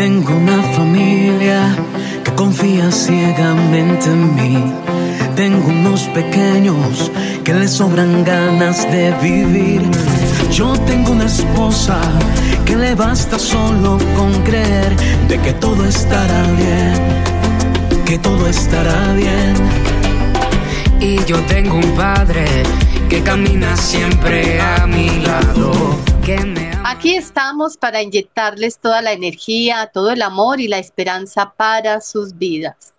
Tengo una familia que confía ciegamente en mí. Tengo unos pequeños que le sobran ganas de vivir. Yo tengo una esposa que le basta solo con creer de que todo estará bien, que todo estará bien. Y yo tengo un padre que camina siempre a mi lado. Aquí estamos para inyectarles toda la energía, todo el amor y la esperanza para sus vidas.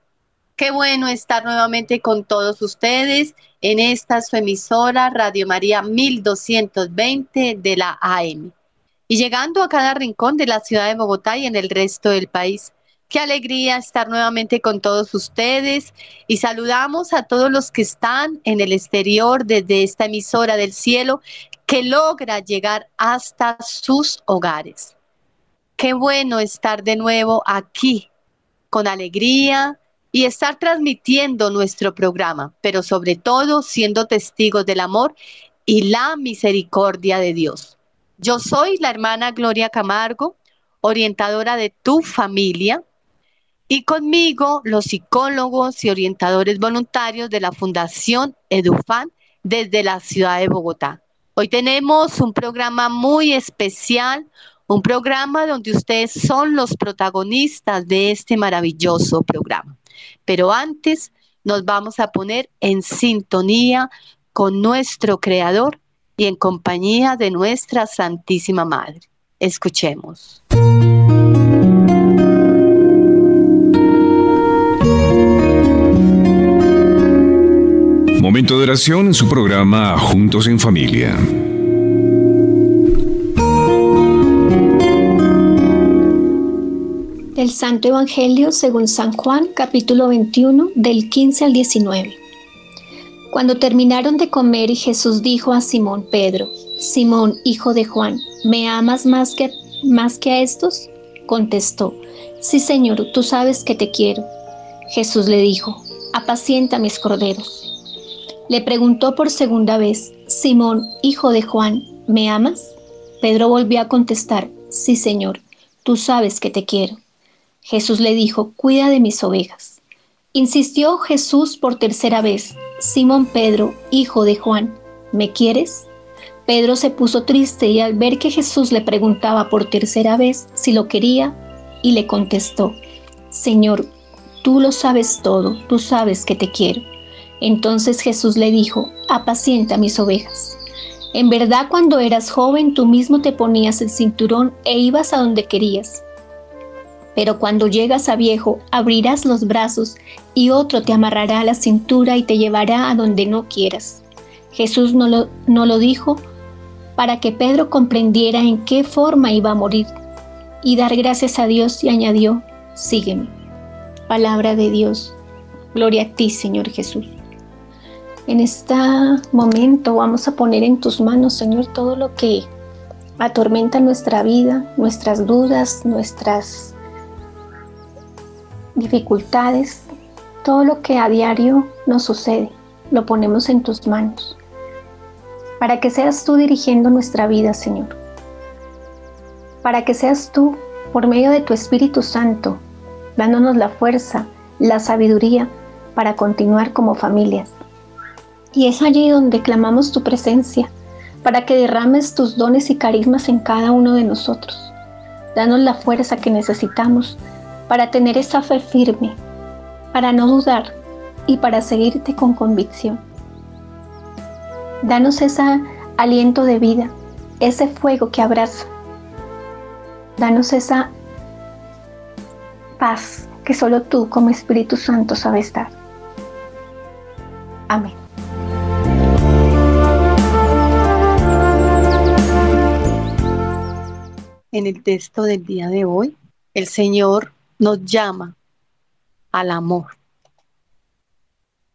Qué bueno estar nuevamente con todos ustedes en esta su emisora Radio María 1220 de la AM y llegando a cada rincón de la ciudad de Bogotá y en el resto del país. Qué alegría estar nuevamente con todos ustedes y saludamos a todos los que están en el exterior desde esta emisora del cielo que logra llegar hasta sus hogares. Qué bueno estar de nuevo aquí con alegría y estar transmitiendo nuestro programa, pero sobre todo siendo testigos del amor y la misericordia de Dios. Yo soy la hermana Gloria Camargo, orientadora de tu familia, y conmigo los psicólogos y orientadores voluntarios de la Fundación Edufan desde la ciudad de Bogotá. Hoy tenemos un programa muy especial, un programa donde ustedes son los protagonistas de este maravilloso programa. Pero antes nos vamos a poner en sintonía con nuestro Creador y en compañía de nuestra Santísima Madre. Escuchemos. Momento de oración en su programa Juntos en Familia. El Santo Evangelio según San Juan, capítulo 21, del 15 al 19. Cuando terminaron de comer, Jesús dijo a Simón Pedro, Simón, hijo de Juan, ¿me amas más que, más que a estos? Contestó, Sí, Señor, tú sabes que te quiero. Jesús le dijo, apacienta mis corderos. Le preguntó por segunda vez, Simón, hijo de Juan, ¿me amas? Pedro volvió a contestar, sí, Señor, tú sabes que te quiero. Jesús le dijo, cuida de mis ovejas. Insistió Jesús por tercera vez, Simón Pedro, hijo de Juan, ¿me quieres? Pedro se puso triste y al ver que Jesús le preguntaba por tercera vez si lo quería, y le contestó, Señor, tú lo sabes todo, tú sabes que te quiero. Entonces Jesús le dijo, apacienta mis ovejas. En verdad cuando eras joven tú mismo te ponías el cinturón e ibas a donde querías. Pero cuando llegas a viejo, abrirás los brazos y otro te amarrará a la cintura y te llevará a donde no quieras. Jesús no lo, no lo dijo para que Pedro comprendiera en qué forma iba a morir y dar gracias a Dios y añadió, sígueme. Palabra de Dios. Gloria a ti, Señor Jesús. En este momento vamos a poner en tus manos, Señor, todo lo que atormenta nuestra vida, nuestras dudas, nuestras dificultades, todo lo que a diario nos sucede, lo ponemos en tus manos, para que seas tú dirigiendo nuestra vida, Señor, para que seas tú, por medio de tu Espíritu Santo, dándonos la fuerza, la sabiduría para continuar como familias y es allí donde clamamos tu presencia, para que derrames tus dones y carismas en cada uno de nosotros. Danos la fuerza que necesitamos para tener esa fe firme, para no dudar y para seguirte con convicción. Danos ese aliento de vida, ese fuego que abraza. Danos esa paz que solo tú como Espíritu Santo sabes dar. Amén. En el texto del día de hoy, el Señor nos llama al amor.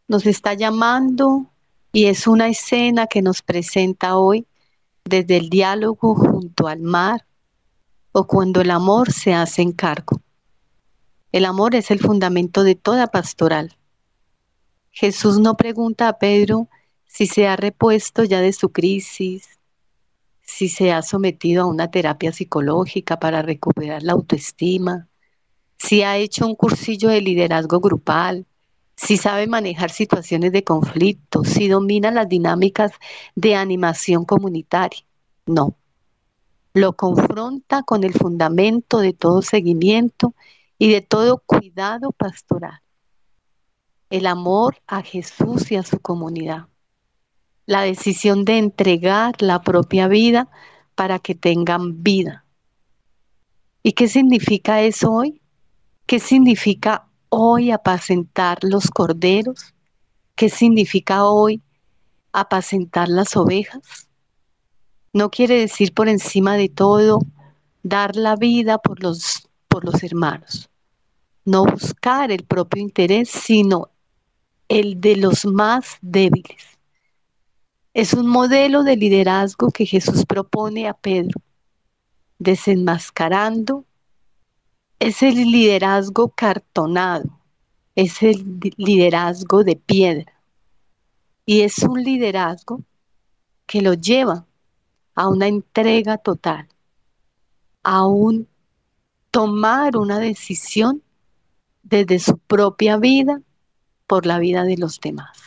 Nos está llamando y es una escena que nos presenta hoy desde el diálogo junto al mar o cuando el amor se hace en cargo. El amor es el fundamento de toda pastoral. Jesús no pregunta a Pedro si se ha repuesto ya de su crisis, si se ha sometido a una terapia psicológica para recuperar la autoestima, si ha hecho un cursillo de liderazgo grupal, si sabe manejar situaciones de conflicto, si domina las dinámicas de animación comunitaria. No. Lo confronta con el fundamento de todo seguimiento y de todo cuidado pastoral. El amor a Jesús y a su comunidad. La decisión de entregar la propia vida para que tengan vida. ¿Y qué significa eso hoy? ¿Qué significa hoy apacentar los corderos? ¿Qué significa hoy apacentar las ovejas? No quiere decir por encima de todo dar la vida por los, por los hermanos. No buscar el propio interés, sino el de los más débiles. Es un modelo de liderazgo que Jesús propone a Pedro, desenmascarando es el liderazgo cartonado, es el liderazgo de piedra. Y es un liderazgo que lo lleva a una entrega total, a un tomar una decisión desde su propia vida por la vida de los demás.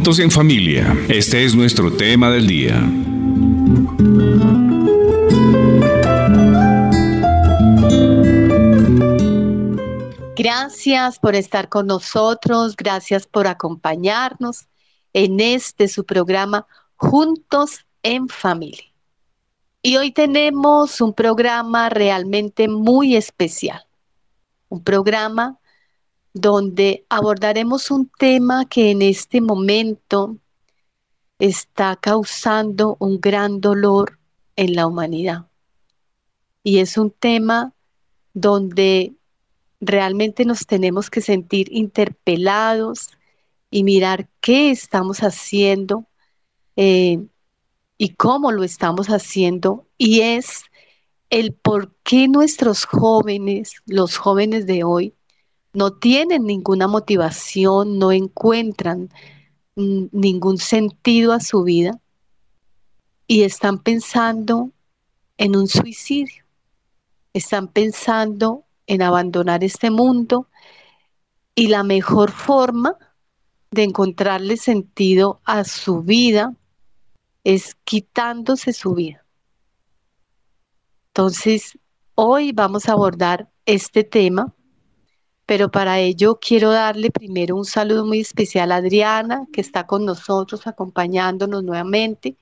Juntos en familia, este es nuestro tema del día. Gracias por estar con nosotros, gracias por acompañarnos en este su programa Juntos en Familia. Y hoy tenemos un programa realmente muy especial, un programa donde abordaremos un tema que en este momento está causando un gran dolor en la humanidad. Y es un tema donde realmente nos tenemos que sentir interpelados y mirar qué estamos haciendo eh, y cómo lo estamos haciendo. Y es el por qué nuestros jóvenes, los jóvenes de hoy, no tienen ninguna motivación, no encuentran ningún sentido a su vida y están pensando en un suicidio, están pensando en abandonar este mundo y la mejor forma de encontrarle sentido a su vida es quitándose su vida. Entonces, hoy vamos a abordar este tema pero para ello quiero darle primero un saludo muy especial a Adriana, que está con nosotros acompañándonos nuevamente.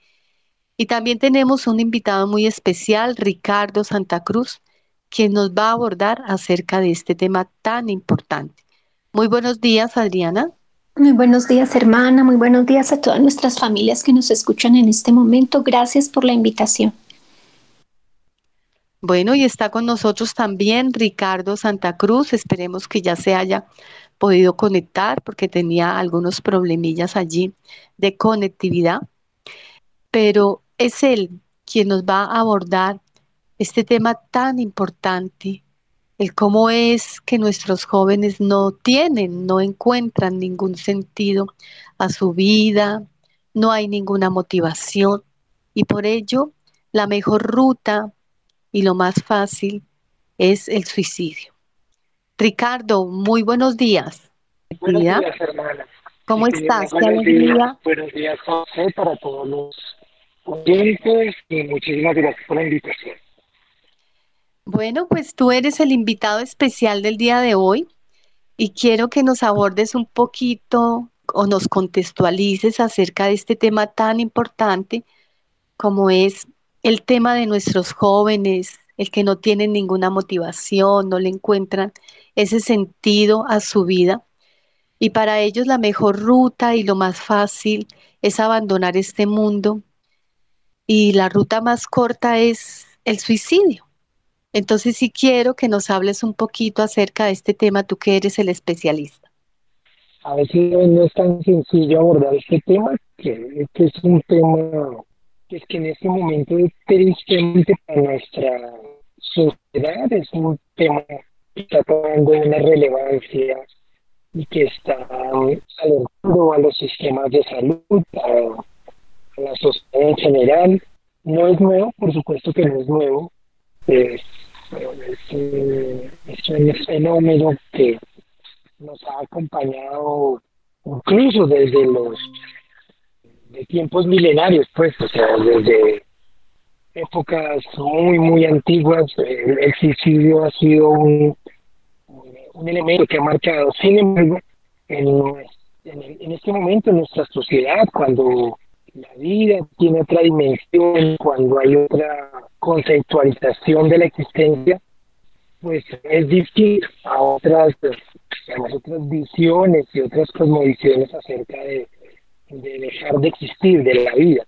Y también tenemos un invitado muy especial, Ricardo Santa Cruz, quien nos va a abordar acerca de este tema tan importante. Muy buenos días, Adriana. Muy buenos días, hermana. Muy buenos días a todas nuestras familias que nos escuchan en este momento. Gracias por la invitación. Bueno, y está con nosotros también Ricardo Santa Cruz. Esperemos que ya se haya podido conectar porque tenía algunos problemillas allí de conectividad. Pero es él quien nos va a abordar este tema tan importante, el cómo es que nuestros jóvenes no tienen, no encuentran ningún sentido a su vida, no hay ninguna motivación y por ello la mejor ruta y lo más fácil es el suicidio. Ricardo, muy buenos días. Buenos días, hermana. ¿Cómo estás? Buenos días, buenos días, José, para todos los oyentes y muchísimas gracias por la invitación. Bueno, pues tú eres el invitado especial del día de hoy y quiero que nos abordes un poquito o nos contextualices acerca de este tema tan importante como es el tema de nuestros jóvenes, el que no tienen ninguna motivación, no le encuentran ese sentido a su vida. Y para ellos la mejor ruta y lo más fácil es abandonar este mundo. Y la ruta más corta es el suicidio. Entonces sí quiero que nos hables un poquito acerca de este tema, tú que eres el especialista. A veces no es tan sencillo abordar este tema, que, que es un tema es que en este momento tristemente para nuestra sociedad es un tema que está tomando una relevancia y que está alertando a los sistemas de salud, a, la sociedad en general. No es nuevo, por supuesto que no es nuevo, es, es, un fenómeno que nos ha acompañado incluso desde los de tiempos milenarios, pues, o sea, desde épocas muy, muy antiguas, el, suicidio ha sido un, un elemento que ha marcado. Sin embargo, en, en, este momento en nuestra sociedad, cuando la vida tiene otra dimensión, cuando hay otra conceptualización de la existencia, pues es distinto a otras, a otras visiones y otras cosmovisiones acerca de, de dejar de existir, de la vida.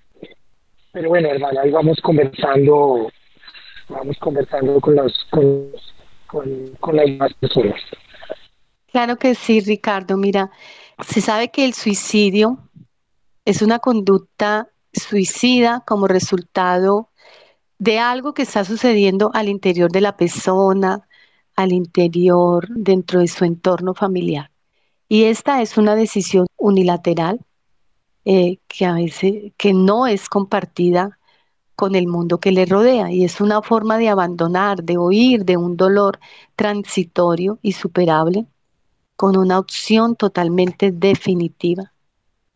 Pero bueno, hermana, ahí vamos conversando, vamos conversando con las, con, con, las demás personas. Claro que sí, Ricardo. Mira, se sabe que el suicidio es una conducta suicida como resultado de algo que está sucediendo al interior de la persona, al interior, dentro de su entorno familiar. Y esta es una decisión unilateral eh, que a veces que no es compartida con el mundo que le rodea y es una forma de abandonar, de huir de un dolor transitorio y superable con una opción totalmente definitiva,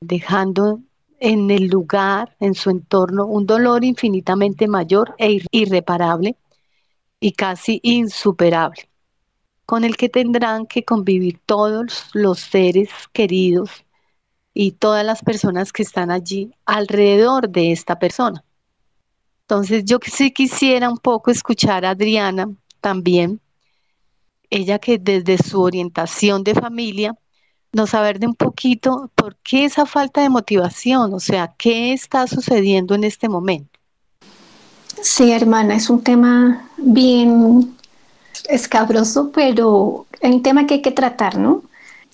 dejando en el lugar, en su entorno, un dolor infinitamente mayor e irreparable y casi insuperable, con el que tendrán que convivir todos los seres queridos y todas las personas que están allí alrededor de esta persona. Entonces yo sí quisiera un poco escuchar a Adriana también, ella que desde su orientación de familia nos saber de un poquito por qué esa falta de motivación, o sea, qué está sucediendo en este momento. Sí, hermana, es un tema bien escabroso, pero es un tema que hay que tratar, ¿no?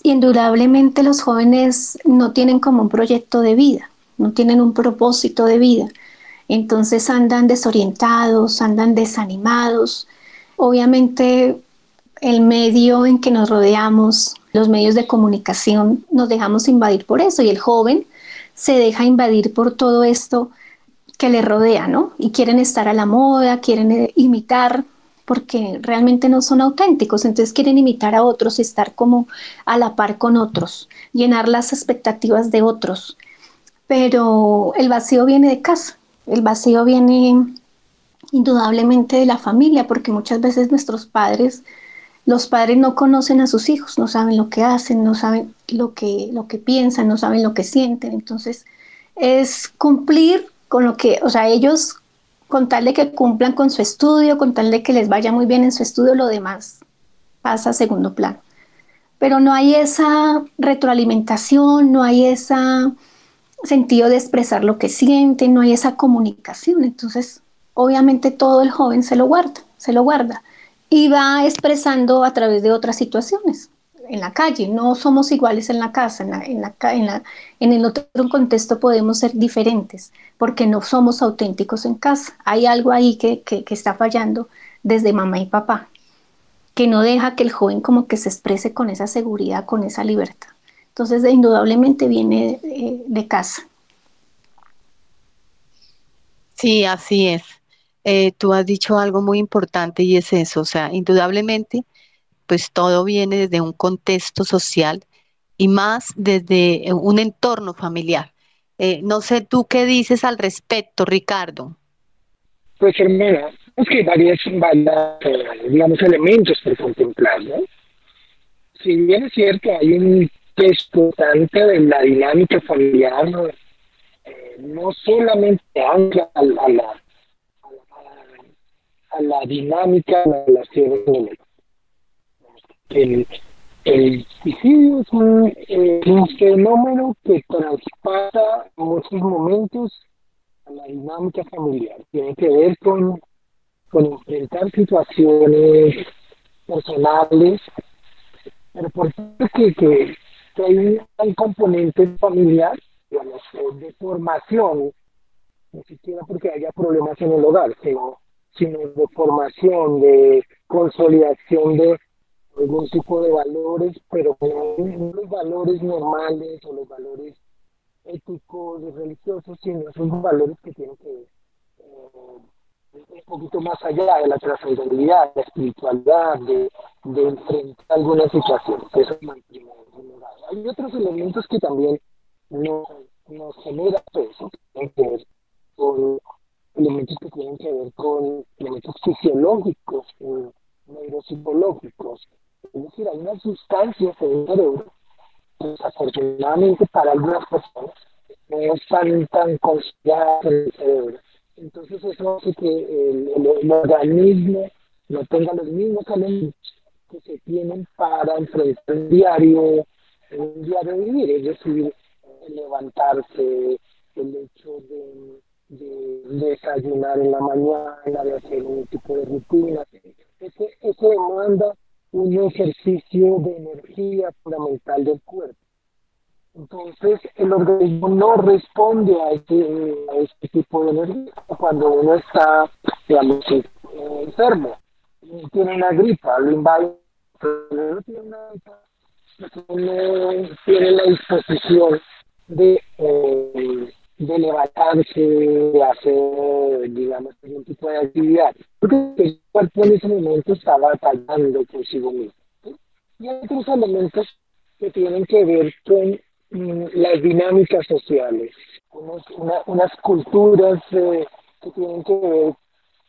Indudablemente los jóvenes no tienen como un proyecto de vida, no tienen un propósito de vida. Entonces andan desorientados, andan desanimados. Obviamente el medio en que nos rodeamos, los medios de comunicación, nos dejamos invadir por eso y el joven se deja invadir por todo esto que le rodea, ¿no? Y quieren estar a la moda, quieren eh, imitar porque realmente no son auténticos, entonces quieren imitar a otros, estar como a la par con otros, llenar las expectativas de otros. Pero el vacío viene de casa, el vacío viene indudablemente de la familia, porque muchas veces nuestros padres, los padres no conocen a sus hijos, no saben lo que hacen, no saben lo que, lo que piensan, no saben lo que sienten. Entonces, es cumplir con lo que, o sea, ellos con tal de que cumplan con su estudio, con tal de que les vaya muy bien en su estudio, lo demás pasa a segundo plano. Pero no hay esa retroalimentación, no hay ese sentido de expresar lo que siente, no hay esa comunicación. Entonces, obviamente todo el joven se lo guarda, se lo guarda y va expresando a través de otras situaciones en la calle, no somos iguales en la casa, en, la, en, el otro contexto podemos ser diferentes porque no somos auténticos en casa. Hay algo ahí que, está fallando desde mamá y papá, que no deja que el joven como que se exprese con esa seguridad, con esa libertad. Entonces, indudablemente viene de, de casa. Sí, así es. Eh, tú has dicho algo muy importante y es eso, o sea, indudablemente, pues todo viene desde un contexto social y más desde un entorno familiar. Eh, no sé tú qué dices al respecto, Ricardo. Pues hermana, es que varios, eh, digamos, elementos por contemplar, ¿no? Si bien es cierto, hay un peso importante de la dinámica familiar, eh, no solamente ancla a, la, a, la, dinámica de la relación el, el suicidio es un, eh, un fenómeno que traspasa muchos momentos a la dinámica familiar. Tiene que ver con, con enfrentar situaciones personales, pero por que, que, que hay un, componente familiar, digamos, de formación, ni siquiera porque haya problemas en el hogar, sino, sino de formación, de consolidación de algún tipo de valores, pero no los valores normales o los valores éticos religiosos, sino esos valores que tienen que ver eh, un poquito más allá de la trascendentalidad, la espiritualidad, de, de enfrentar algunas situaciones. Eso es Hay otros elementos que también nos, nos generan eso, que tienen que ver con elementos que tienen que ver con elementos fisiológicos, eh, neuropsicológicos, es decir, hay unas sustancias en el cerebro que desafortunadamente para algunas personas no están tan consideradas en el cerebro. Entonces eso hace que el, organismo no tenga los mismos elementos que se tienen para enfrentar un diario, un diario vivir, es decir, levantarse, el hecho de, de desayunar en la mañana, de hacer un tipo de rutina. Ese, eso demanda un ejercicio de energía fundamental del cuerpo. Entonces, el organismo no responde a a este tipo de energía cuando uno está, digamos, eh, enfermo, tiene una gripa, lo invade, pero no tiene una gripa, no tiene la disposición de eh, de levantarse, de hacer, digamos, algún tipo de actividad. Porque el cuerpo en ese momento está batallando consigo mismo. Y hay otros elementos que tienen que ver con mm, las dinámicas sociales, unas culturas eh, que tienen que ver,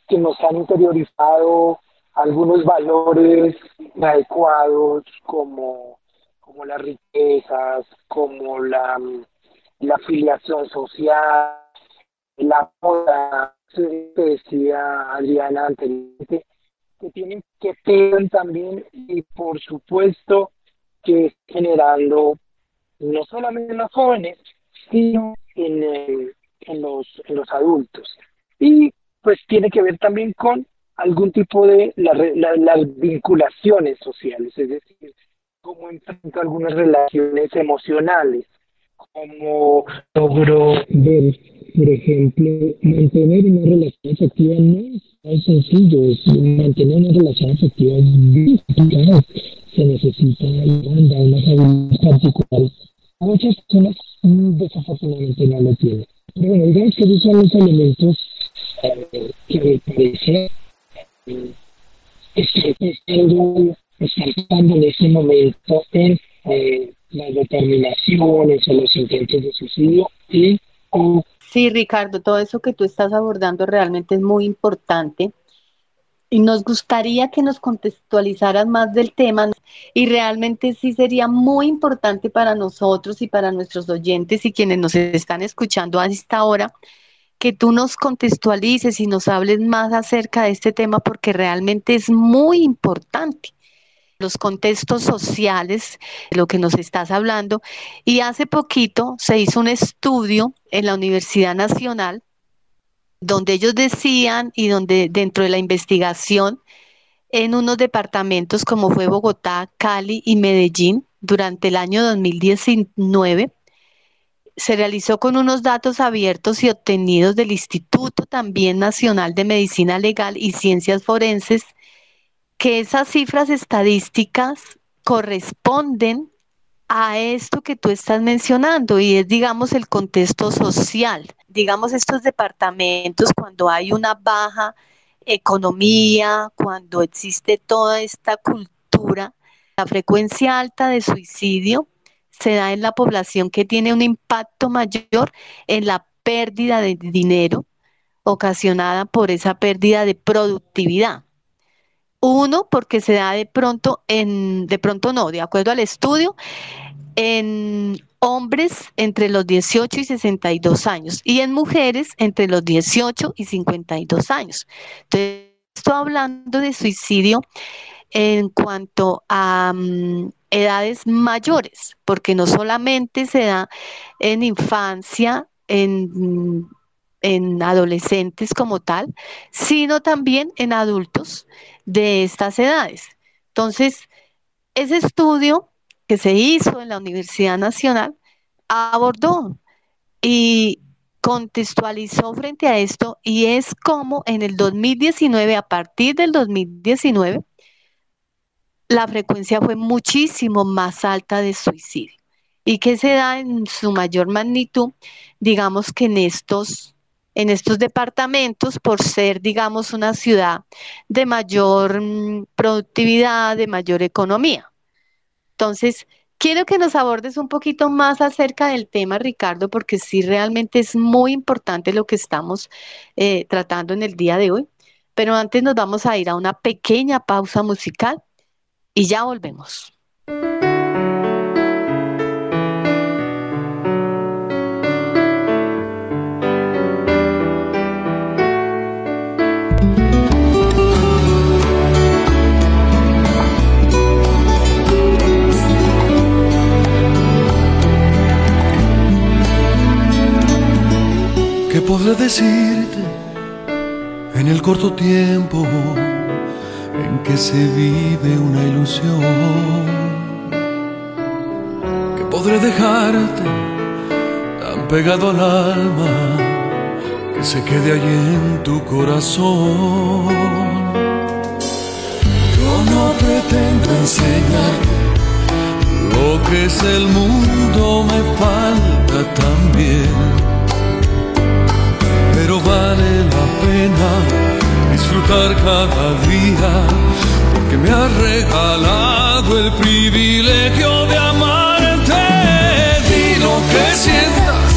que nos han interiorizado algunos valores adecuados como, como las riquezas, como la la afiliación social, la moda, que decía Adriana anteriormente, que tienen que ver también y por supuesto que generando no solamente en los jóvenes, sino en, en, los, en los adultos. Y pues tiene que ver también con algún tipo de las vinculaciones sociales, es decir, cómo enfrento algunas relaciones emocionales, como logro ver, por ejemplo, mantener una relación afectiva no es sencillo, es mantener una relación afectiva es complicado. Se necesita una habilidades particulares. Muchas personas desafortunadamente no lo tienen. Pero bueno, digamos que esos son los elementos eh, que me parece eh, están están en ese momento en eh, las determinaciones o los intentos de suicidio y Sí, Ricardo, todo eso que tú estás abordando realmente es muy importante. Y nos gustaría que nos contextualizaras más del tema y realmente sí sería muy importante para nosotros y para nuestros oyentes y quienes nos están escuchando a esta hora que tú nos contextualices y nos hables más acerca de este tema porque realmente es muy importante los contextos sociales, lo que nos estás hablando. Y hace poquito se hizo un estudio en la Universidad Nacional donde ellos decían y donde dentro de la investigación en unos departamentos como fue Bogotá, Cali y Medellín durante el año 2019 se realizó con unos datos abiertos y obtenidos del Instituto también Nacional de Medicina Legal y Ciencias Forenses que esas cifras estadísticas corresponden a esto que tú estás mencionando y es, digamos, el contexto social. Digamos, estos departamentos cuando hay una baja economía, cuando existe toda esta cultura, la frecuencia alta de suicidio se da en la población que tiene un impacto mayor en la pérdida de dinero ocasionada por esa pérdida de productividad. Uno, porque se da de pronto en, de pronto no, de acuerdo al estudio, en hombres entre los 18 y 62 años y en mujeres entre los 18 y 52 años. Entonces, estoy hablando de suicidio en cuanto a mm, edades mayores, porque no solamente se da en infancia, en, en adolescentes como tal, sino también en adultos de estas edades. Entonces, ese estudio que se hizo en la Universidad Nacional abordó y contextualizó frente a esto y es como en el 2019, a partir del 2019, la frecuencia fue muchísimo más alta de suicidio y que se da en su mayor magnitud, digamos que en estos en estos departamentos por ser, digamos, una ciudad de mayor mm, productividad, de mayor economía. Entonces, quiero que nos abordes un poquito más acerca del tema, Ricardo, porque sí realmente es muy importante lo que estamos eh, tratando en el día de hoy. Pero antes nos vamos a ir a una pequeña pausa musical y ya volvemos. Podré decirte en el corto tiempo? en que se vive una ilusión. Que podré dejarte tan pegado al alma que se quede allí en tu corazón. Yo no pretendo enseñar lo que es el mundo, me falta también. Pena disfrutar cada día, porque me has regalado el privilegio de amarte. Di lo que sientas,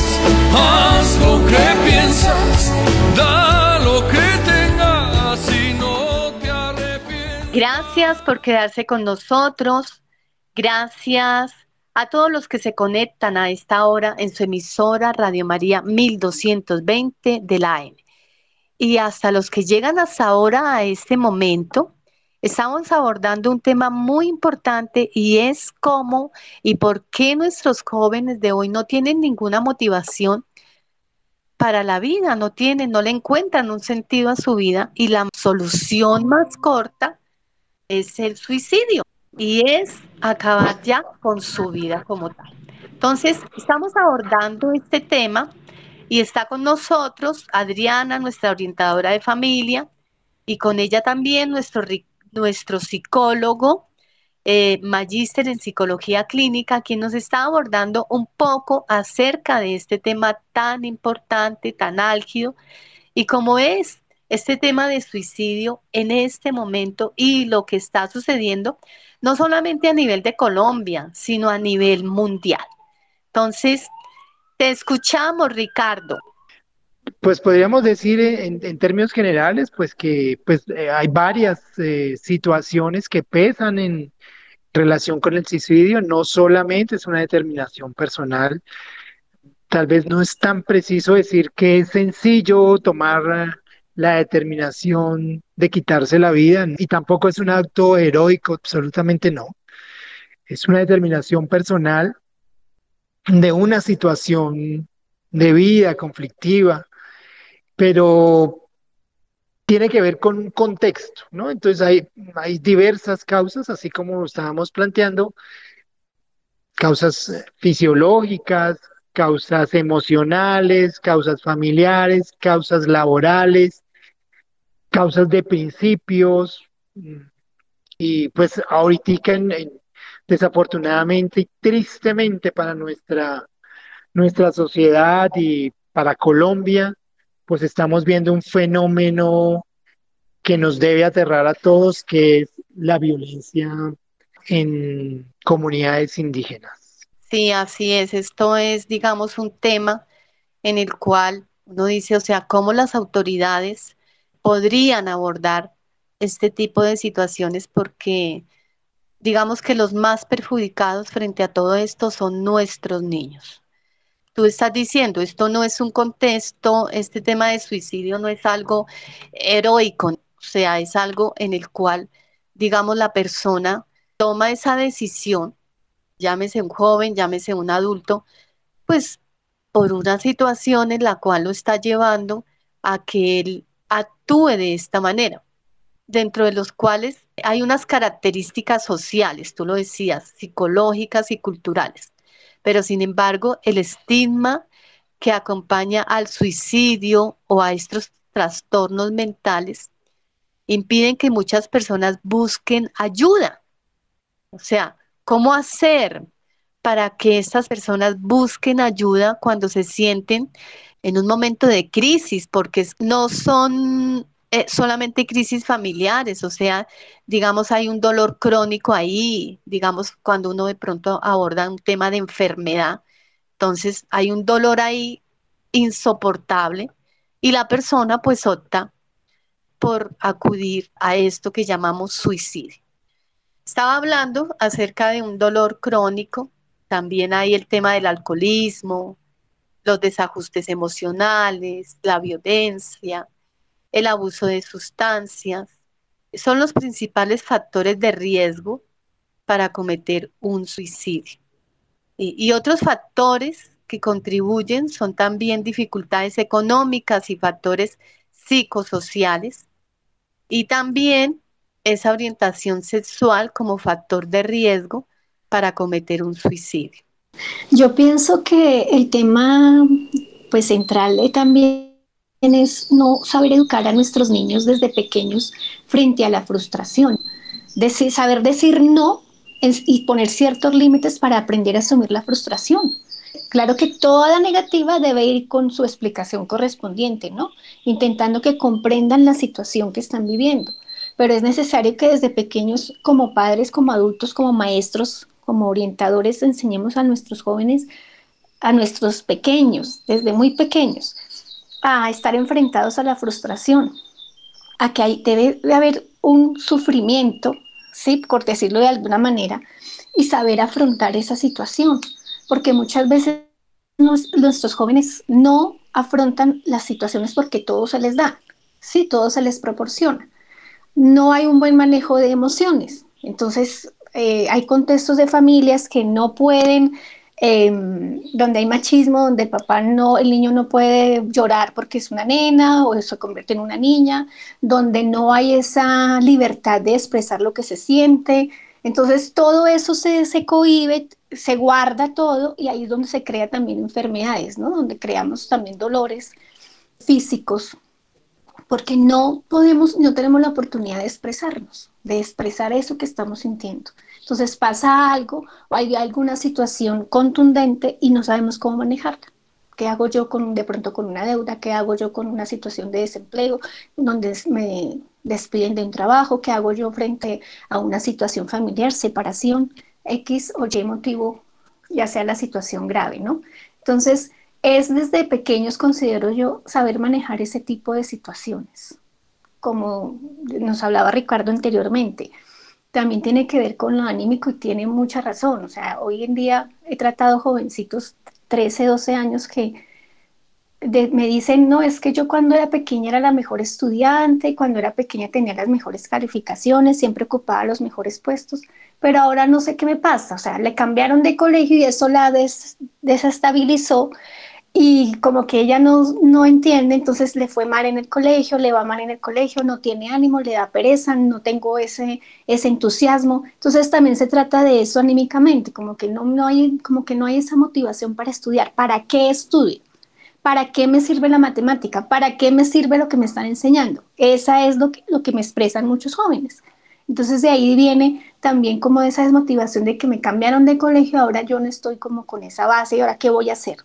haz lo que piensas, da lo que tengas y no te arrepientas. Gracias por quedarse con nosotros. Gracias a todos los que se conectan a esta hora en su emisora Radio María 1220 de la AM y hasta los que llegan hasta ahora a este momento, estamos abordando un tema muy importante y es cómo y por qué nuestros jóvenes de hoy no tienen ninguna motivación para la vida, no tienen, no le encuentran un sentido a su vida y la solución más corta es el suicidio y es acabar ya con su vida como tal. Entonces, estamos abordando este tema y está con nosotros Adriana, nuestra orientadora de familia, y con ella también nuestro, nuestro psicólogo, eh, magíster en psicología clínica, quien nos está abordando un poco acerca de este tema tan importante, tan álgido, y como es este tema de suicidio en este momento y lo que está sucediendo, no solamente a nivel de Colombia, sino a nivel mundial. Entonces, te escuchamos, Ricardo. Pues podríamos decir en, términos generales, pues que pues eh, hay varias eh, situaciones que pesan en relación con el suicidio, no solamente es una determinación personal, tal vez no es tan preciso decir que es sencillo tomar la determinación de quitarse la vida y tampoco es un acto heroico, absolutamente no. Es una determinación personal de una situación de vida conflictiva, pero tiene que ver con un contexto, ¿no? Entonces hay, hay diversas causas, así como estábamos planteando, causas eh, fisiológicas, causas emocionales, causas familiares, causas laborales, causas de principios, y pues ahorita en desafortunadamente y tristemente para nuestra, nuestra sociedad y para Colombia, pues estamos viendo un fenómeno que nos debe aterrar a todos, que es la violencia en comunidades indígenas. Sí, así es. Esto es, digamos, un tema en el cual uno dice, o sea, cómo las autoridades podrían abordar este tipo de situaciones porque digamos que los más perjudicados frente a todo esto son nuestros niños. Tú estás diciendo, esto no es un contexto, este tema de suicidio no es algo heroico, o sea, es algo en el cual, digamos, la persona toma esa decisión, llámese un joven, llámese un adulto, pues por una situación en la cual lo está llevando a que él actúe de esta manera dentro de los cuales hay unas características sociales, tú lo decías, psicológicas y culturales. Pero sin embargo, el estigma que acompaña al suicidio o a estos trastornos mentales impiden que muchas personas busquen ayuda. O sea, ¿cómo hacer para que estas personas busquen ayuda cuando se sienten en un momento de crisis? Porque no son eh, solamente crisis familiares, o sea, digamos, hay un dolor crónico ahí, digamos, cuando uno de pronto aborda un tema de enfermedad, entonces hay un dolor ahí insoportable y la persona pues opta por acudir a esto que llamamos suicidio. Estaba hablando acerca de un dolor crónico, también hay el tema del alcoholismo, los desajustes emocionales, la violencia, el abuso de sustancias, son los principales factores de riesgo para cometer un suicidio. Y, otros factores que contribuyen son también dificultades económicas y factores psicosociales y también esa orientación sexual como factor de riesgo para cometer un suicidio. Yo pienso que el tema pues central también es no saber educar a nuestros niños desde pequeños frente a la frustración. Saber decir no y poner ciertos límites para aprender a asumir la frustración. Claro que toda negativa debe ir con su explicación correspondiente, ¿no? Intentando que comprendan la situación que están viviendo. Pero es necesario que desde pequeños, como padres, como adultos, como maestros, como orientadores, enseñemos a nuestros jóvenes, a nuestros pequeños, desde muy pequeños, a estar enfrentados a la frustración, a que hay, debe haber un sufrimiento, ¿sí? por decirlo de alguna manera, y saber afrontar esa situación, porque muchas veces nuestros jóvenes no afrontan las situaciones porque todo se les da, sí, todo se les proporciona. No hay un buen manejo de emociones, entonces eh, hay contextos de familias que no pueden Em, donde hay machismo, donde el papá no, el niño no puede llorar porque es una nena o se convierte en una niña, donde no hay esa libertad de expresar lo que se siente. Entonces todo eso se, se cohibe, se guarda todo y ahí es donde se crea también enfermedades, ¿no? Donde creamos también dolores físicos, porque no podemos, no tenemos la oportunidad de expresarnos, de expresar eso que estamos sintiendo. Entonces pasa algo o hay alguna situación contundente y no sabemos cómo manejarla. ¿Qué hago yo con, de pronto con una deuda? ¿Qué hago yo con una situación de desempleo donde me despiden de un trabajo? ¿Qué hago yo frente a una situación familiar, separación, X o Y motivo, ya sea la situación grave, ¿no? Entonces, es desde pequeños, considero yo, saber manejar ese tipo de situaciones, como nos hablaba Ricardo anteriormente también tiene que ver con lo anímico y tiene mucha razón. O sea, hoy en día he tratado jovencitos, 13, 12 años, que me dicen, no, es que yo cuando era pequeña era la mejor estudiante, cuando era pequeña tenía las mejores calificaciones, siempre ocupaba los mejores puestos, pero ahora no sé qué me pasa. O sea, le cambiaron de colegio y eso la desestabilizó y como que ella no, no entiende, entonces le fue mal en el colegio, le va mal en el colegio, no tiene ánimo, le da pereza, no tengo ese, ese entusiasmo. Entonces también se trata de eso anímicamente, como que no, no hay, como que no hay esa motivación para estudiar. ¿Para qué estudio? ¿Para qué me sirve la matemática? ¿Para qué me sirve lo que me están enseñando? Esa es lo que, lo que me expresan muchos jóvenes. Entonces de ahí viene también como esa desmotivación de que me cambiaron de colegio, ahora yo no estoy como con esa base y ahora qué voy a hacer.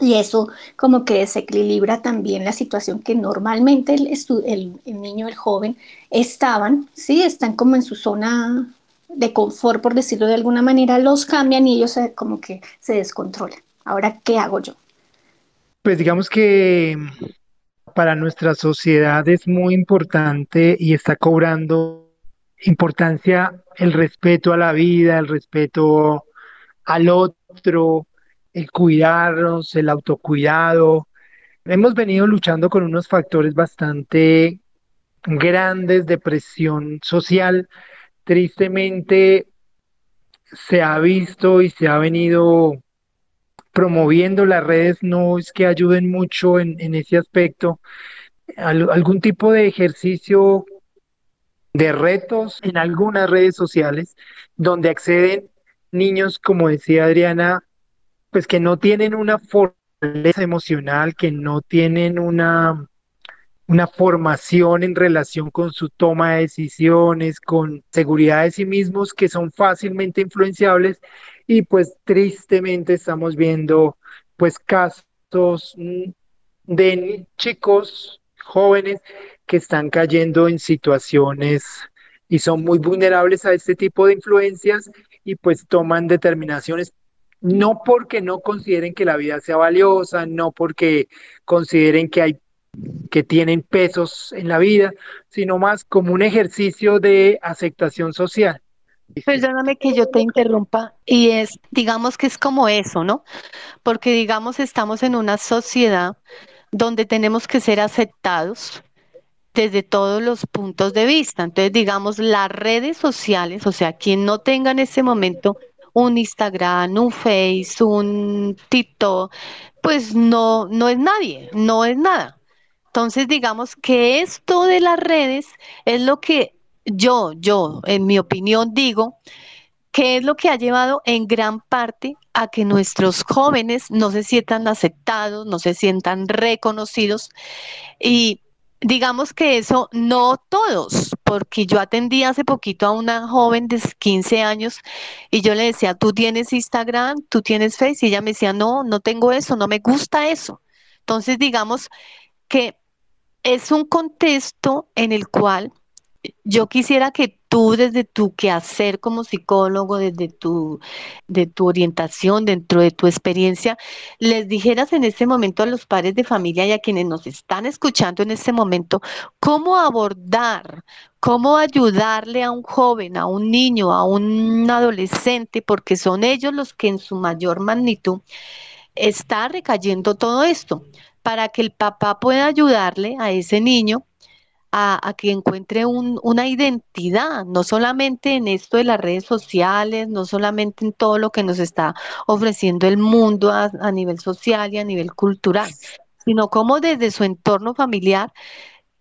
Y eso como que desequilibra también la situación que normalmente el, el, niño, el joven estaban, ¿sí? Están como en su zona de confort, por decirlo de alguna manera, los cambian y ellos como que se descontrolan. Ahora, ¿qué hago yo? Pues digamos que para nuestra sociedad es muy importante y está cobrando importancia el respeto a la vida, el respeto al otro, el cuidarnos, el autocuidado. Hemos venido luchando con unos factores bastante grandes de presión social. Tristemente se ha visto y se ha venido promoviendo las redes, no es que ayuden mucho en, ese aspecto. algún tipo de ejercicio de retos en algunas redes sociales donde acceden niños, como decía Adriana, pues que no tienen una fortaleza emocional, que no tienen una, una formación en relación con su toma de decisiones, con seguridad de sí mismos, que son fácilmente influenciables. Y pues tristemente estamos viendo pues casos de chicos jóvenes que están cayendo en situaciones y son muy vulnerables a este tipo de influencias y pues toman determinaciones no porque no consideren que la vida sea valiosa, no porque consideren que hay que tienen pesos en la vida, sino más como un ejercicio de aceptación social. Perdóname que yo te interrumpa y es, digamos que es como eso, ¿no? Porque digamos estamos en una sociedad donde tenemos que ser aceptados desde todos los puntos de vista. Entonces, digamos, las redes sociales, o sea, quien no tenga en ese momento un Instagram, un Face, un TikTok, pues no, no es nadie, no es nada. Entonces, digamos que esto de las redes es lo que yo, yo, en mi opinión, digo que es lo que ha llevado en gran parte a que nuestros jóvenes no se sientan aceptados, no se sientan reconocidos y digamos que eso no todos, porque yo atendí hace poquito a una joven de 15 años y yo le decía, ¿tú tienes Instagram? ¿Tú tienes Facebook? Y ella me decía, no, no tengo eso, no me gusta eso. Entonces, digamos que es un contexto en el cual yo quisiera que tú desde tu quehacer como psicólogo, desde tu, de tu orientación, dentro de tu experiencia, les dijeras en este momento a los padres de familia y a quienes nos están escuchando en este momento, cómo abordar, cómo ayudarle a un joven, a un niño, a un adolescente, porque son ellos los que en su mayor magnitud está recayendo todo esto, para que el papá pueda ayudarle a ese niño a, que encuentre una identidad, no solamente en esto de las redes sociales, no solamente en todo lo que nos está ofreciendo el mundo a, a nivel social y a nivel cultural, sino como desde su entorno familiar,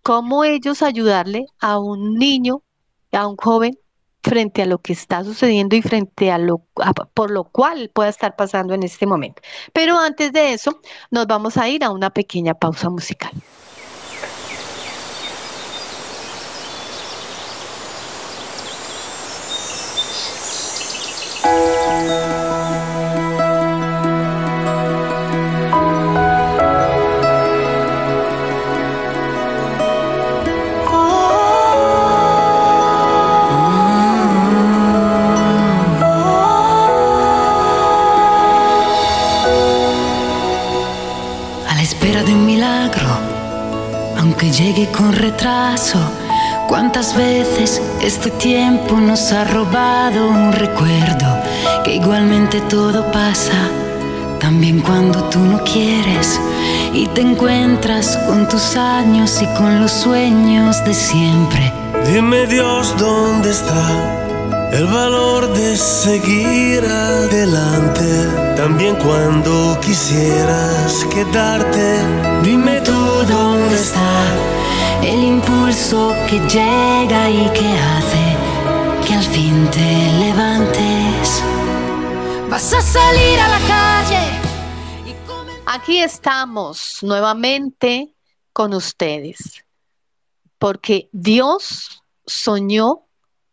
cómo ellos ayudarle a un niño, a un joven frente a lo que está sucediendo y frente a lo por lo cual pueda estar pasando en este momento. Pero antes de eso, nos vamos a ir a una pequeña pausa musical. Aunque llegue con retraso ¿Cuántas veces este tiempo nos ha robado un recuerdo? Que igualmente todo pasa, también cuando tú no quieres y te encuentras con tus años y con los sueños de siempre. Dime Dios dónde está el valor de seguir adelante, también cuando quisieras quedarte. Dime tú dónde está el impulso que llega y que hace que al fin te levantes. Vas a salir a la calle. Aquí estamos nuevamente con ustedes, porque Dios soñó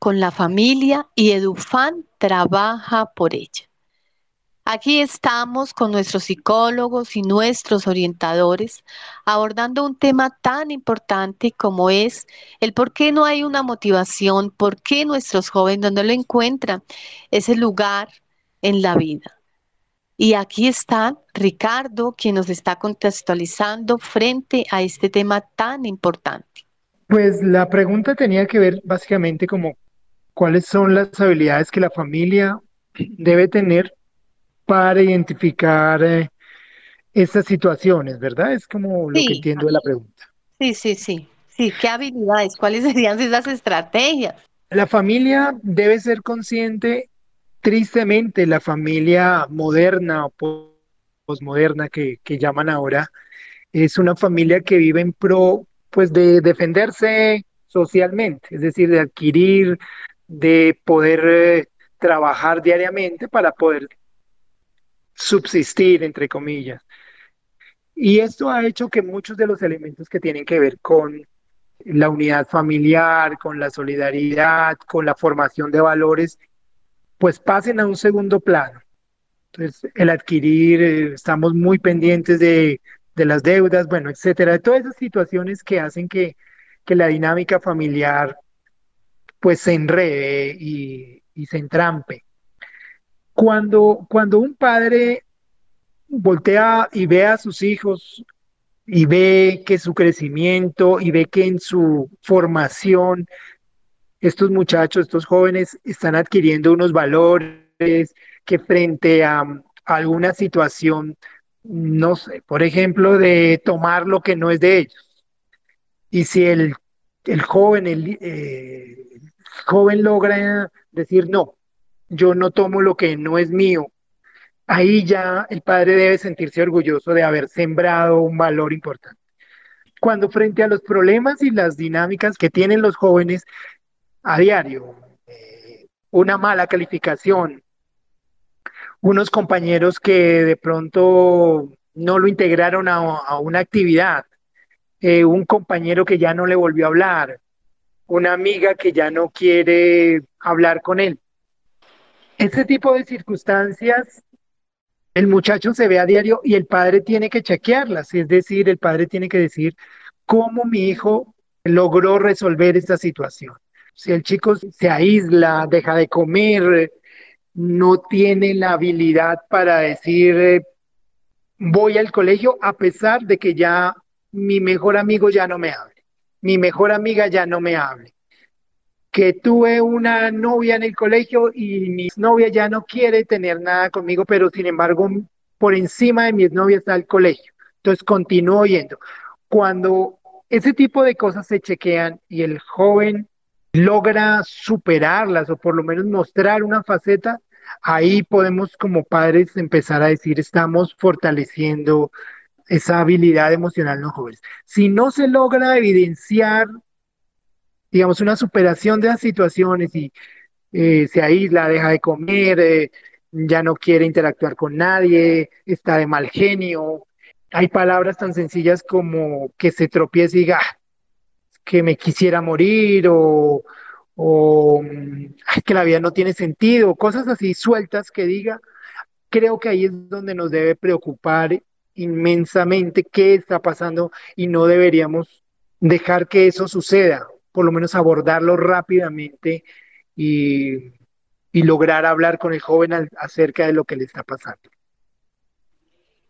con la familia y Edufan trabaja por ella. Aquí estamos con nuestros psicólogos y nuestros orientadores abordando un tema tan importante como es el por qué no hay una motivación, por qué nuestros jóvenes no lo encuentran ese lugar en la vida. Y aquí está Ricardo, quien nos está contextualizando frente a este tema tan importante. Pues la pregunta tenía que ver básicamente como cuáles son las habilidades que la familia debe tener para identificar eh, estas situaciones, ¿verdad? Es como lo que entiendo de la pregunta. Sí, sí, sí. Sí, ¿qué habilidades? ¿Cuáles serían esas estrategias? La familia debe ser consciente, tristemente, la familia moderna o posmoderna que, que llaman ahora, es una familia que vive en pro, pues, de defenderse socialmente, es decir, de adquirir, de poder eh, trabajar diariamente para poder subsistir, entre comillas. Y esto ha hecho que muchos de los elementos que tienen que ver con la unidad familiar, con la solidaridad, con la formación de valores, pues pasen a un segundo plano. Entonces, el adquirir, eh, estamos muy pendientes de, de, las deudas, bueno, etcétera, de todas esas situaciones que hacen que, que la dinámica familiar pues se enrede y, y se entrampe. Cuando, cuando un padre voltea y ve a sus hijos y ve que su crecimiento y ve que en su formación estos muchachos, estos jóvenes están adquiriendo unos valores que frente a, alguna situación, no sé, por ejemplo, de tomar lo que no es de ellos. Y si el, el joven, el, eh, joven logra decir, no, yo no tomo lo que no es mío, ahí ya el padre debe sentirse orgulloso de haber sembrado un valor importante. Cuando frente a los problemas y las dinámicas que tienen los jóvenes a diario, eh, una mala calificación, unos compañeros que de pronto no lo integraron a, una actividad, eh, un compañero que ya no le volvió a hablar, una amiga que ya no quiere hablar con él. Ese tipo de circunstancias, el muchacho se ve a diario y el padre tiene que chequearlas, es decir, el padre tiene que decir cómo mi hijo logró resolver esta situación. Si el chico se aísla, deja de comer, no tiene la habilidad para decir voy al colegio a pesar de que ya mi mejor amigo ya no me hable, mi mejor amiga ya no me hable que tuve una novia en el colegio y mi novia ya no quiere tener nada conmigo, pero sin embargo por encima de mi novia está el colegio. Entonces continúo yendo. Cuando ese tipo de cosas se chequean y el joven logra superarlas o por lo menos mostrar una faceta, ahí podemos como padres empezar a decir estamos fortaleciendo esa habilidad emocional en los jóvenes. Si no se logra evidenciar digamos, una superación de las situaciones y eh, se aísla, deja de comer, eh, ya no quiere interactuar con nadie, está de mal genio. Hay palabras tan sencillas como que se tropiece y diga ah, que me quisiera morir o, o que la vida no tiene sentido, cosas así sueltas que diga. Creo que ahí es donde nos debe preocupar inmensamente qué está pasando y no deberíamos dejar que eso suceda por lo menos abordarlo rápidamente y, lograr hablar con el joven acerca de lo que le está pasando.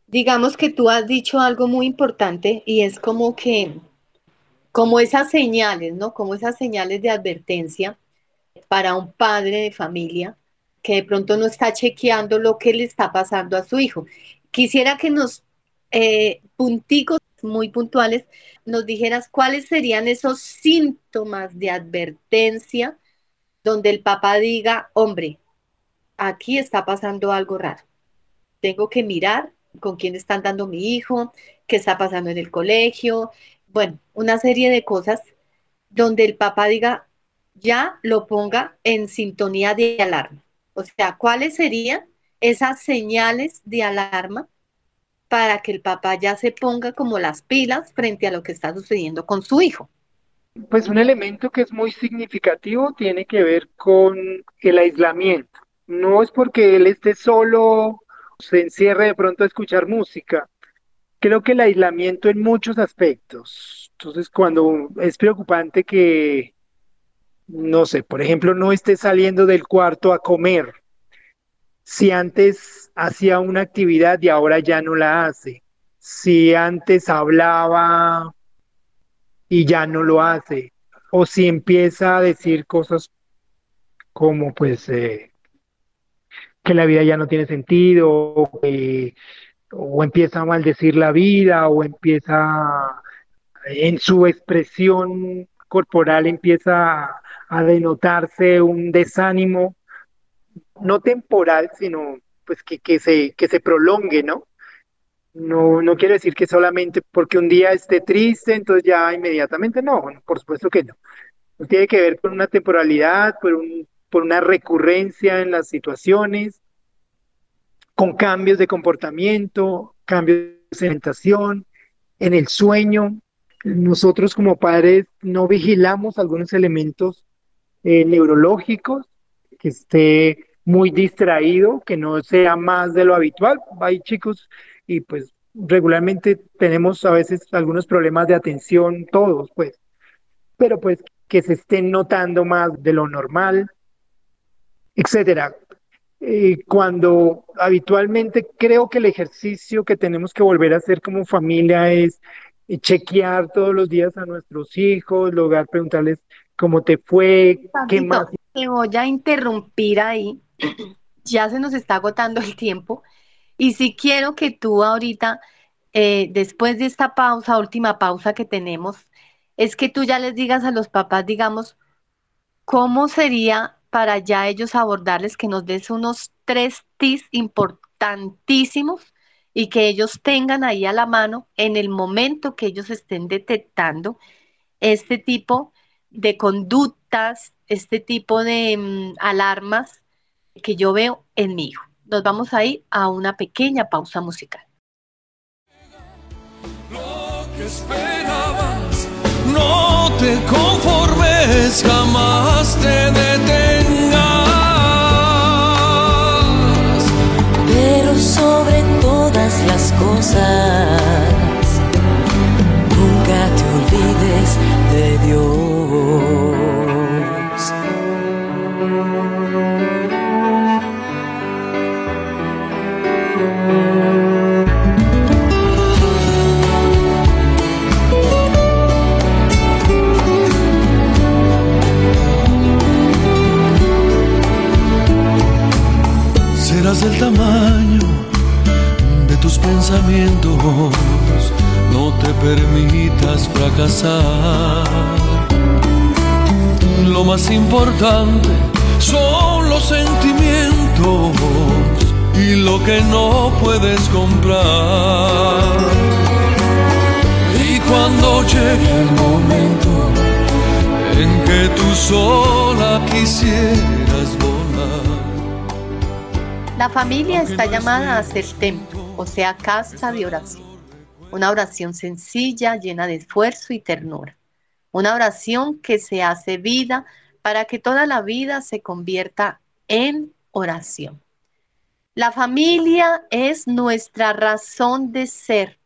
Digamos que tú has dicho algo muy importante y es como que, como esas señales, ¿no? Como esas señales de advertencia para un padre de familia que de pronto no está chequeando lo que le está pasando a su hijo. Quisiera que nos eh, punticos muy puntuales nos dijeras cuáles serían esos síntomas de advertencia donde el papá diga, hombre, aquí está pasando algo raro. Tengo que mirar con quién están dando mi hijo, qué está pasando en el colegio, bueno, una serie de cosas donde el papá diga, ya lo ponga en sintonía de alarma. O sea, ¿cuáles serían esas señales de alarma para que el papá ya se ponga como las pilas frente a lo que está sucediendo con su hijo. Pues un elemento que es muy significativo tiene que ver con el aislamiento. No es porque él esté solo, se encierre de pronto a escuchar música. Creo que el aislamiento en muchos aspectos. Entonces, cuando es preocupante que, no sé, por ejemplo, no esté saliendo del cuarto a comer, si antes hacía una actividad y ahora ya no la hace, si antes hablaba y ya no lo hace, o si empieza a decir cosas como pues eh, que la vida ya no tiene sentido, o, o empieza a maldecir la vida, o empieza en su expresión corporal empieza a, a denotarse un desánimo, no temporal, sino pues que, que, se, que se prolongue, ¿no? No, no quiere decir que solamente porque un día esté triste, entonces ya inmediatamente no, por supuesto que no. no tiene que ver con una temporalidad, por, un, por una recurrencia en las situaciones, con cambios de comportamiento, cambios de alimentación, en el sueño. Nosotros como padres no vigilamos algunos elementos eh, neurológicos, que esté muy distraído, que no sea más de lo habitual. Hay chicos y pues regularmente tenemos a veces algunos problemas de atención, todos pues, pero pues que se estén notando más de lo normal, etcétera. Eh, cuando habitualmente creo que el ejercicio que tenemos que volver a hacer como familia es chequear todos los días a nuestros hijos, lograr preguntarles cómo te fue, qué más. Te voy a interrumpir ahí, ya se nos está agotando el tiempo. Y si quiero que tú ahorita, eh, después de esta pausa, última pausa que tenemos, es que tú ya les digas a los papás, digamos, cómo sería para ya ellos abordarles, que nos des unos tres tips importantísimos y que ellos tengan ahí a la mano en el momento que ellos estén detectando este tipo de conductas, este tipo de mm, alarmas que yo veo en mi hijo nos vamos a ir a una pequeña pausa musical. Lo que esperabas, no te conformes, jamás te detengas. Pero sobre todas las cosas, el tamaño de tus pensamientos, no te permitas fracasar. Lo más importante son los sentimientos y lo que no puedes comprar. Y cuando llegue el momento en que tú sola quisieras la familia está llamada a ser templo, o sea, casa de oración. Una oración sencilla, llena de esfuerzo y ternura. Una oración que se hace vida para que toda la vida se convierta en oración. La familia es nuestra razón de ser.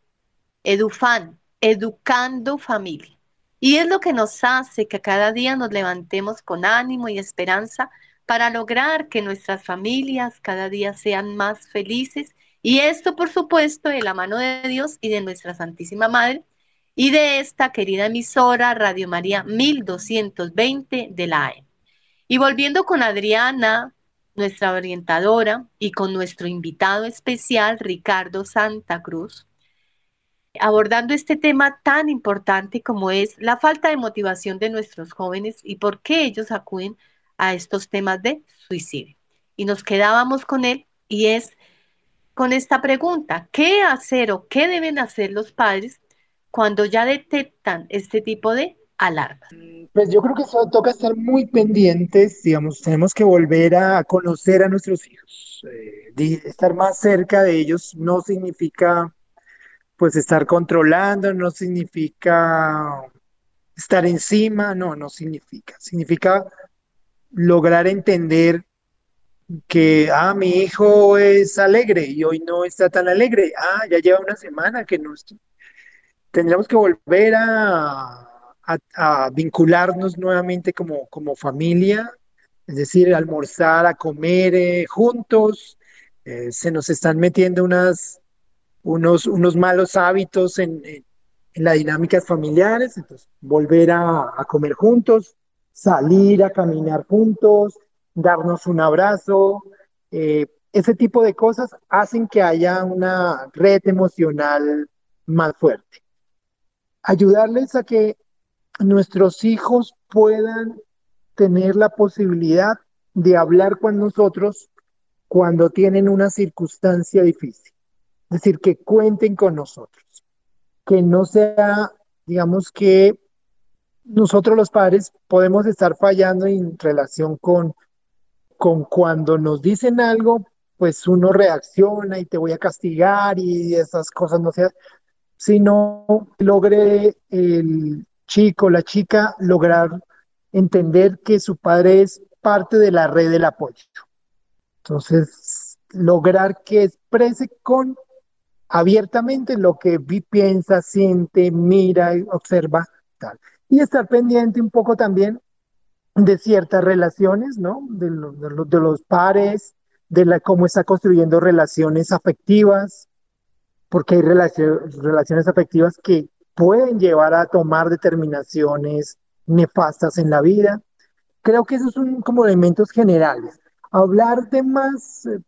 Edufan, educando familia. Y es lo que nos hace que cada día nos levantemos con ánimo y esperanza para lograr que nuestras familias cada día sean más felices. Y esto, por supuesto, de la mano de Dios y de nuestra Santísima Madre y de esta querida emisora Radio María 1220 de la AE. Y volviendo con Adriana, nuestra orientadora, y con nuestro invitado especial, Ricardo Santa Cruz, abordando este tema tan importante como es la falta de motivación de nuestros jóvenes y por qué ellos acuden a estos temas de suicidio. Y nos quedábamos con él y es con esta pregunta, ¿qué hacer o qué deben hacer los padres cuando ya detectan este tipo de alarmas? Pues yo creo que eso toca estar muy pendientes, digamos, tenemos que volver a conocer a nuestros hijos. Eh, estar más cerca de ellos no significa pues estar controlando, no significa estar encima, no, no significa. Significa lograr entender que, ah, mi hijo es alegre y hoy no está tan alegre. Ah, ya lleva una semana que no Tendríamos que volver a, vincularnos nuevamente como, como familia, es decir, almorzar, a comer eh, juntos. Eh, se nos están metiendo unos, unos malos hábitos en, en, las dinámicas familiares, entonces volver a, a comer juntos, salir a caminar juntos, darnos un abrazo, eh, ese tipo de cosas hacen que haya una red emocional más fuerte. Ayudarles a que nuestros hijos puedan tener la posibilidad de hablar con nosotros cuando tienen una circunstancia difícil. Es decir, que cuenten con nosotros. Que no sea, digamos que nosotros los padres podemos estar fallando en relación con con cuando nos dicen algo, pues uno reacciona y te voy a castigar y esas cosas no sean, sino logre el chico, la chica, lograr entender que su padre es parte de la red del apoyo. Entonces, lograr que exprese con abiertamente lo que piensa, siente, mira, observa, tal. Y estar pendiente un poco también de ciertas relaciones, ¿no? De, de, los pares, de la, cómo está construyendo relaciones afectivas, porque hay relaciones afectivas que pueden llevar a tomar determinaciones nefastas en la vida. Creo que esos son como elementos generales. Hablar de más, eh,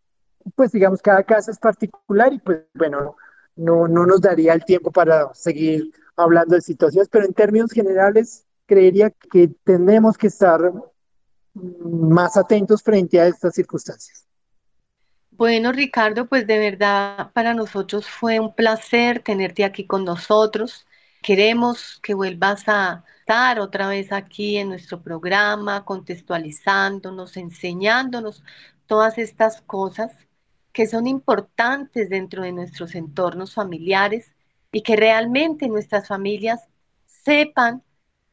pues digamos, cada caso es particular y pues bueno, no, no nos daría el tiempo para seguir hablando de situaciones, pero en términos generales creería que tenemos que estar más atentos frente a estas circunstancias. Bueno, Ricardo, pues de verdad para nosotros fue un placer tenerte aquí con nosotros. Queremos que vuelvas a estar otra vez aquí en nuestro programa, contextualizándonos, enseñándonos todas estas cosas que son importantes dentro de nuestros entornos familiares y que realmente nuestras familias sepan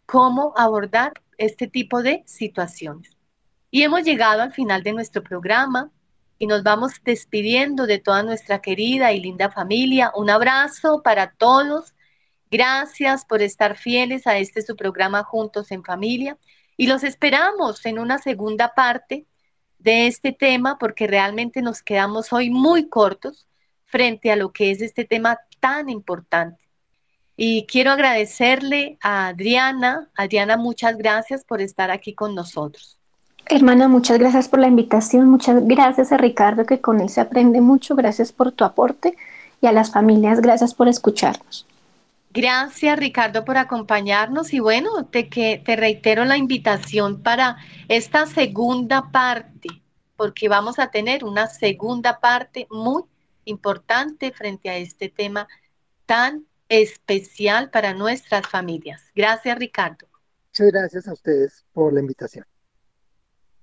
cómo abordar este tipo de situaciones. Y hemos llegado al final de nuestro programa y nos vamos despidiendo de toda nuestra querida y linda familia. Un abrazo para todos. Gracias por estar fieles a este su programa Juntos en Familia y los esperamos en una segunda parte de este tema porque realmente nos quedamos hoy muy cortos frente a lo que es este tema tan importante. Y quiero agradecerle a Adriana. Adriana, muchas gracias por estar aquí con nosotros. Hermana, muchas gracias por la invitación. Muchas gracias a Ricardo, que con él se aprende mucho. Gracias por tu aporte. Y a las familias, gracias por escucharnos. Gracias, Ricardo, por acompañarnos. Y bueno, te, que, te reitero la invitación para esta segunda parte, porque vamos a tener una segunda parte muy importante frente a este tema tan especial para nuestras familias. Gracias, Ricardo. Muchas gracias a ustedes por la invitación.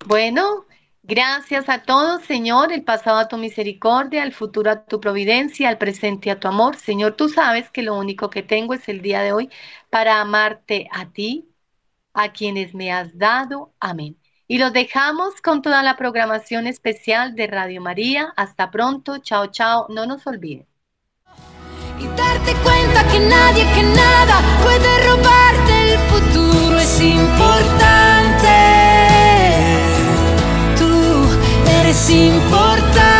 Bueno, gracias a todos, Señor, el pasado a tu misericordia, el futuro a tu providencia, el presente a tu amor. Señor, tú sabes que lo único que tengo es el día de hoy para amarte a ti, a quienes me has dado. Amén. Y los dejamos con toda la programación especial de Radio María. Hasta pronto. Chao, chao. No nos olviden y darte cuenta que nadie, que nada puede robarte el futuro es importante. Tú eres importante.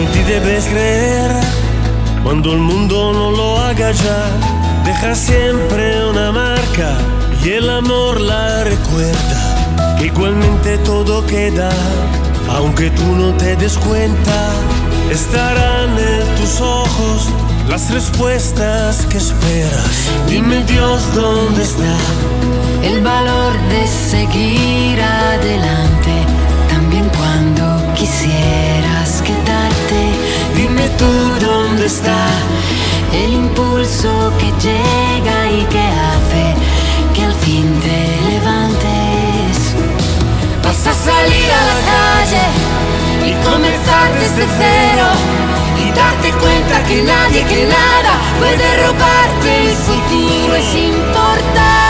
En ti debes creer cuando el mundo no lo haga ya. Deja siempre una marca y el amor la recuerda. igualmente todo queda, aunque tú no te des cuenta, estarán en tus ojos las respuestas que esperas. Dime Dios dónde está el valor de seguir adelante, también cuando. Dime tú dónde está el impulso que llega y que hace al fin te levantes. Vas a salir a la calle y comenzar desde cero y darte cuenta que nadie, que nada puede robarte el futuro es importante.